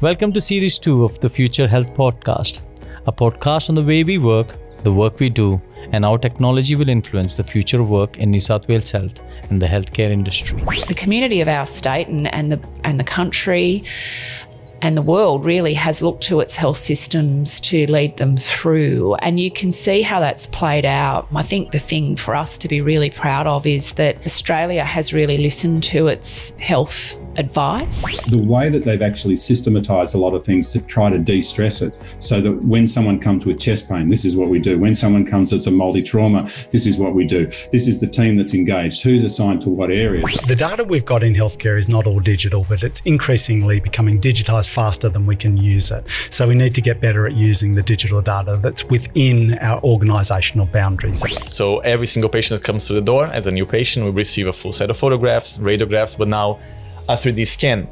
Welcome to Series 2 of the Future Health Podcast, a podcast on the way we work, the work we do, and how technology will influence the future of work in New South Wales Health and the healthcare industry. The community of our state and, and the and the country and the world really has looked to its health systems to lead them through. And you can see how that's played out. I think the thing for us to be really proud of is that Australia has really listened to its health advice. The way that they've actually systematized a lot of things to try to de stress it so that when someone comes with chest pain, this is what we do. When someone comes as a multi trauma, this is what we do. This is the team that's engaged, who's assigned to what areas. The data we've got in healthcare is not all digital, but it's increasingly becoming digitized faster than we can use it. So we need to get better at using the digital data that's within our organizational boundaries. So every single patient that comes to the door as a new patient we receive a full set of photographs, radiographs, but now Uh, a 3D scan.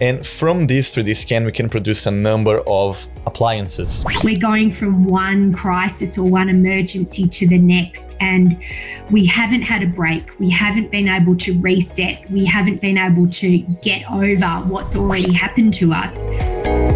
And from this 3D scan, we can produce a number of appliances. We're going from one crisis or one emergency to the next, and we haven't had a break. We haven't been able to reset. We haven't been able to get over what's already happened to us.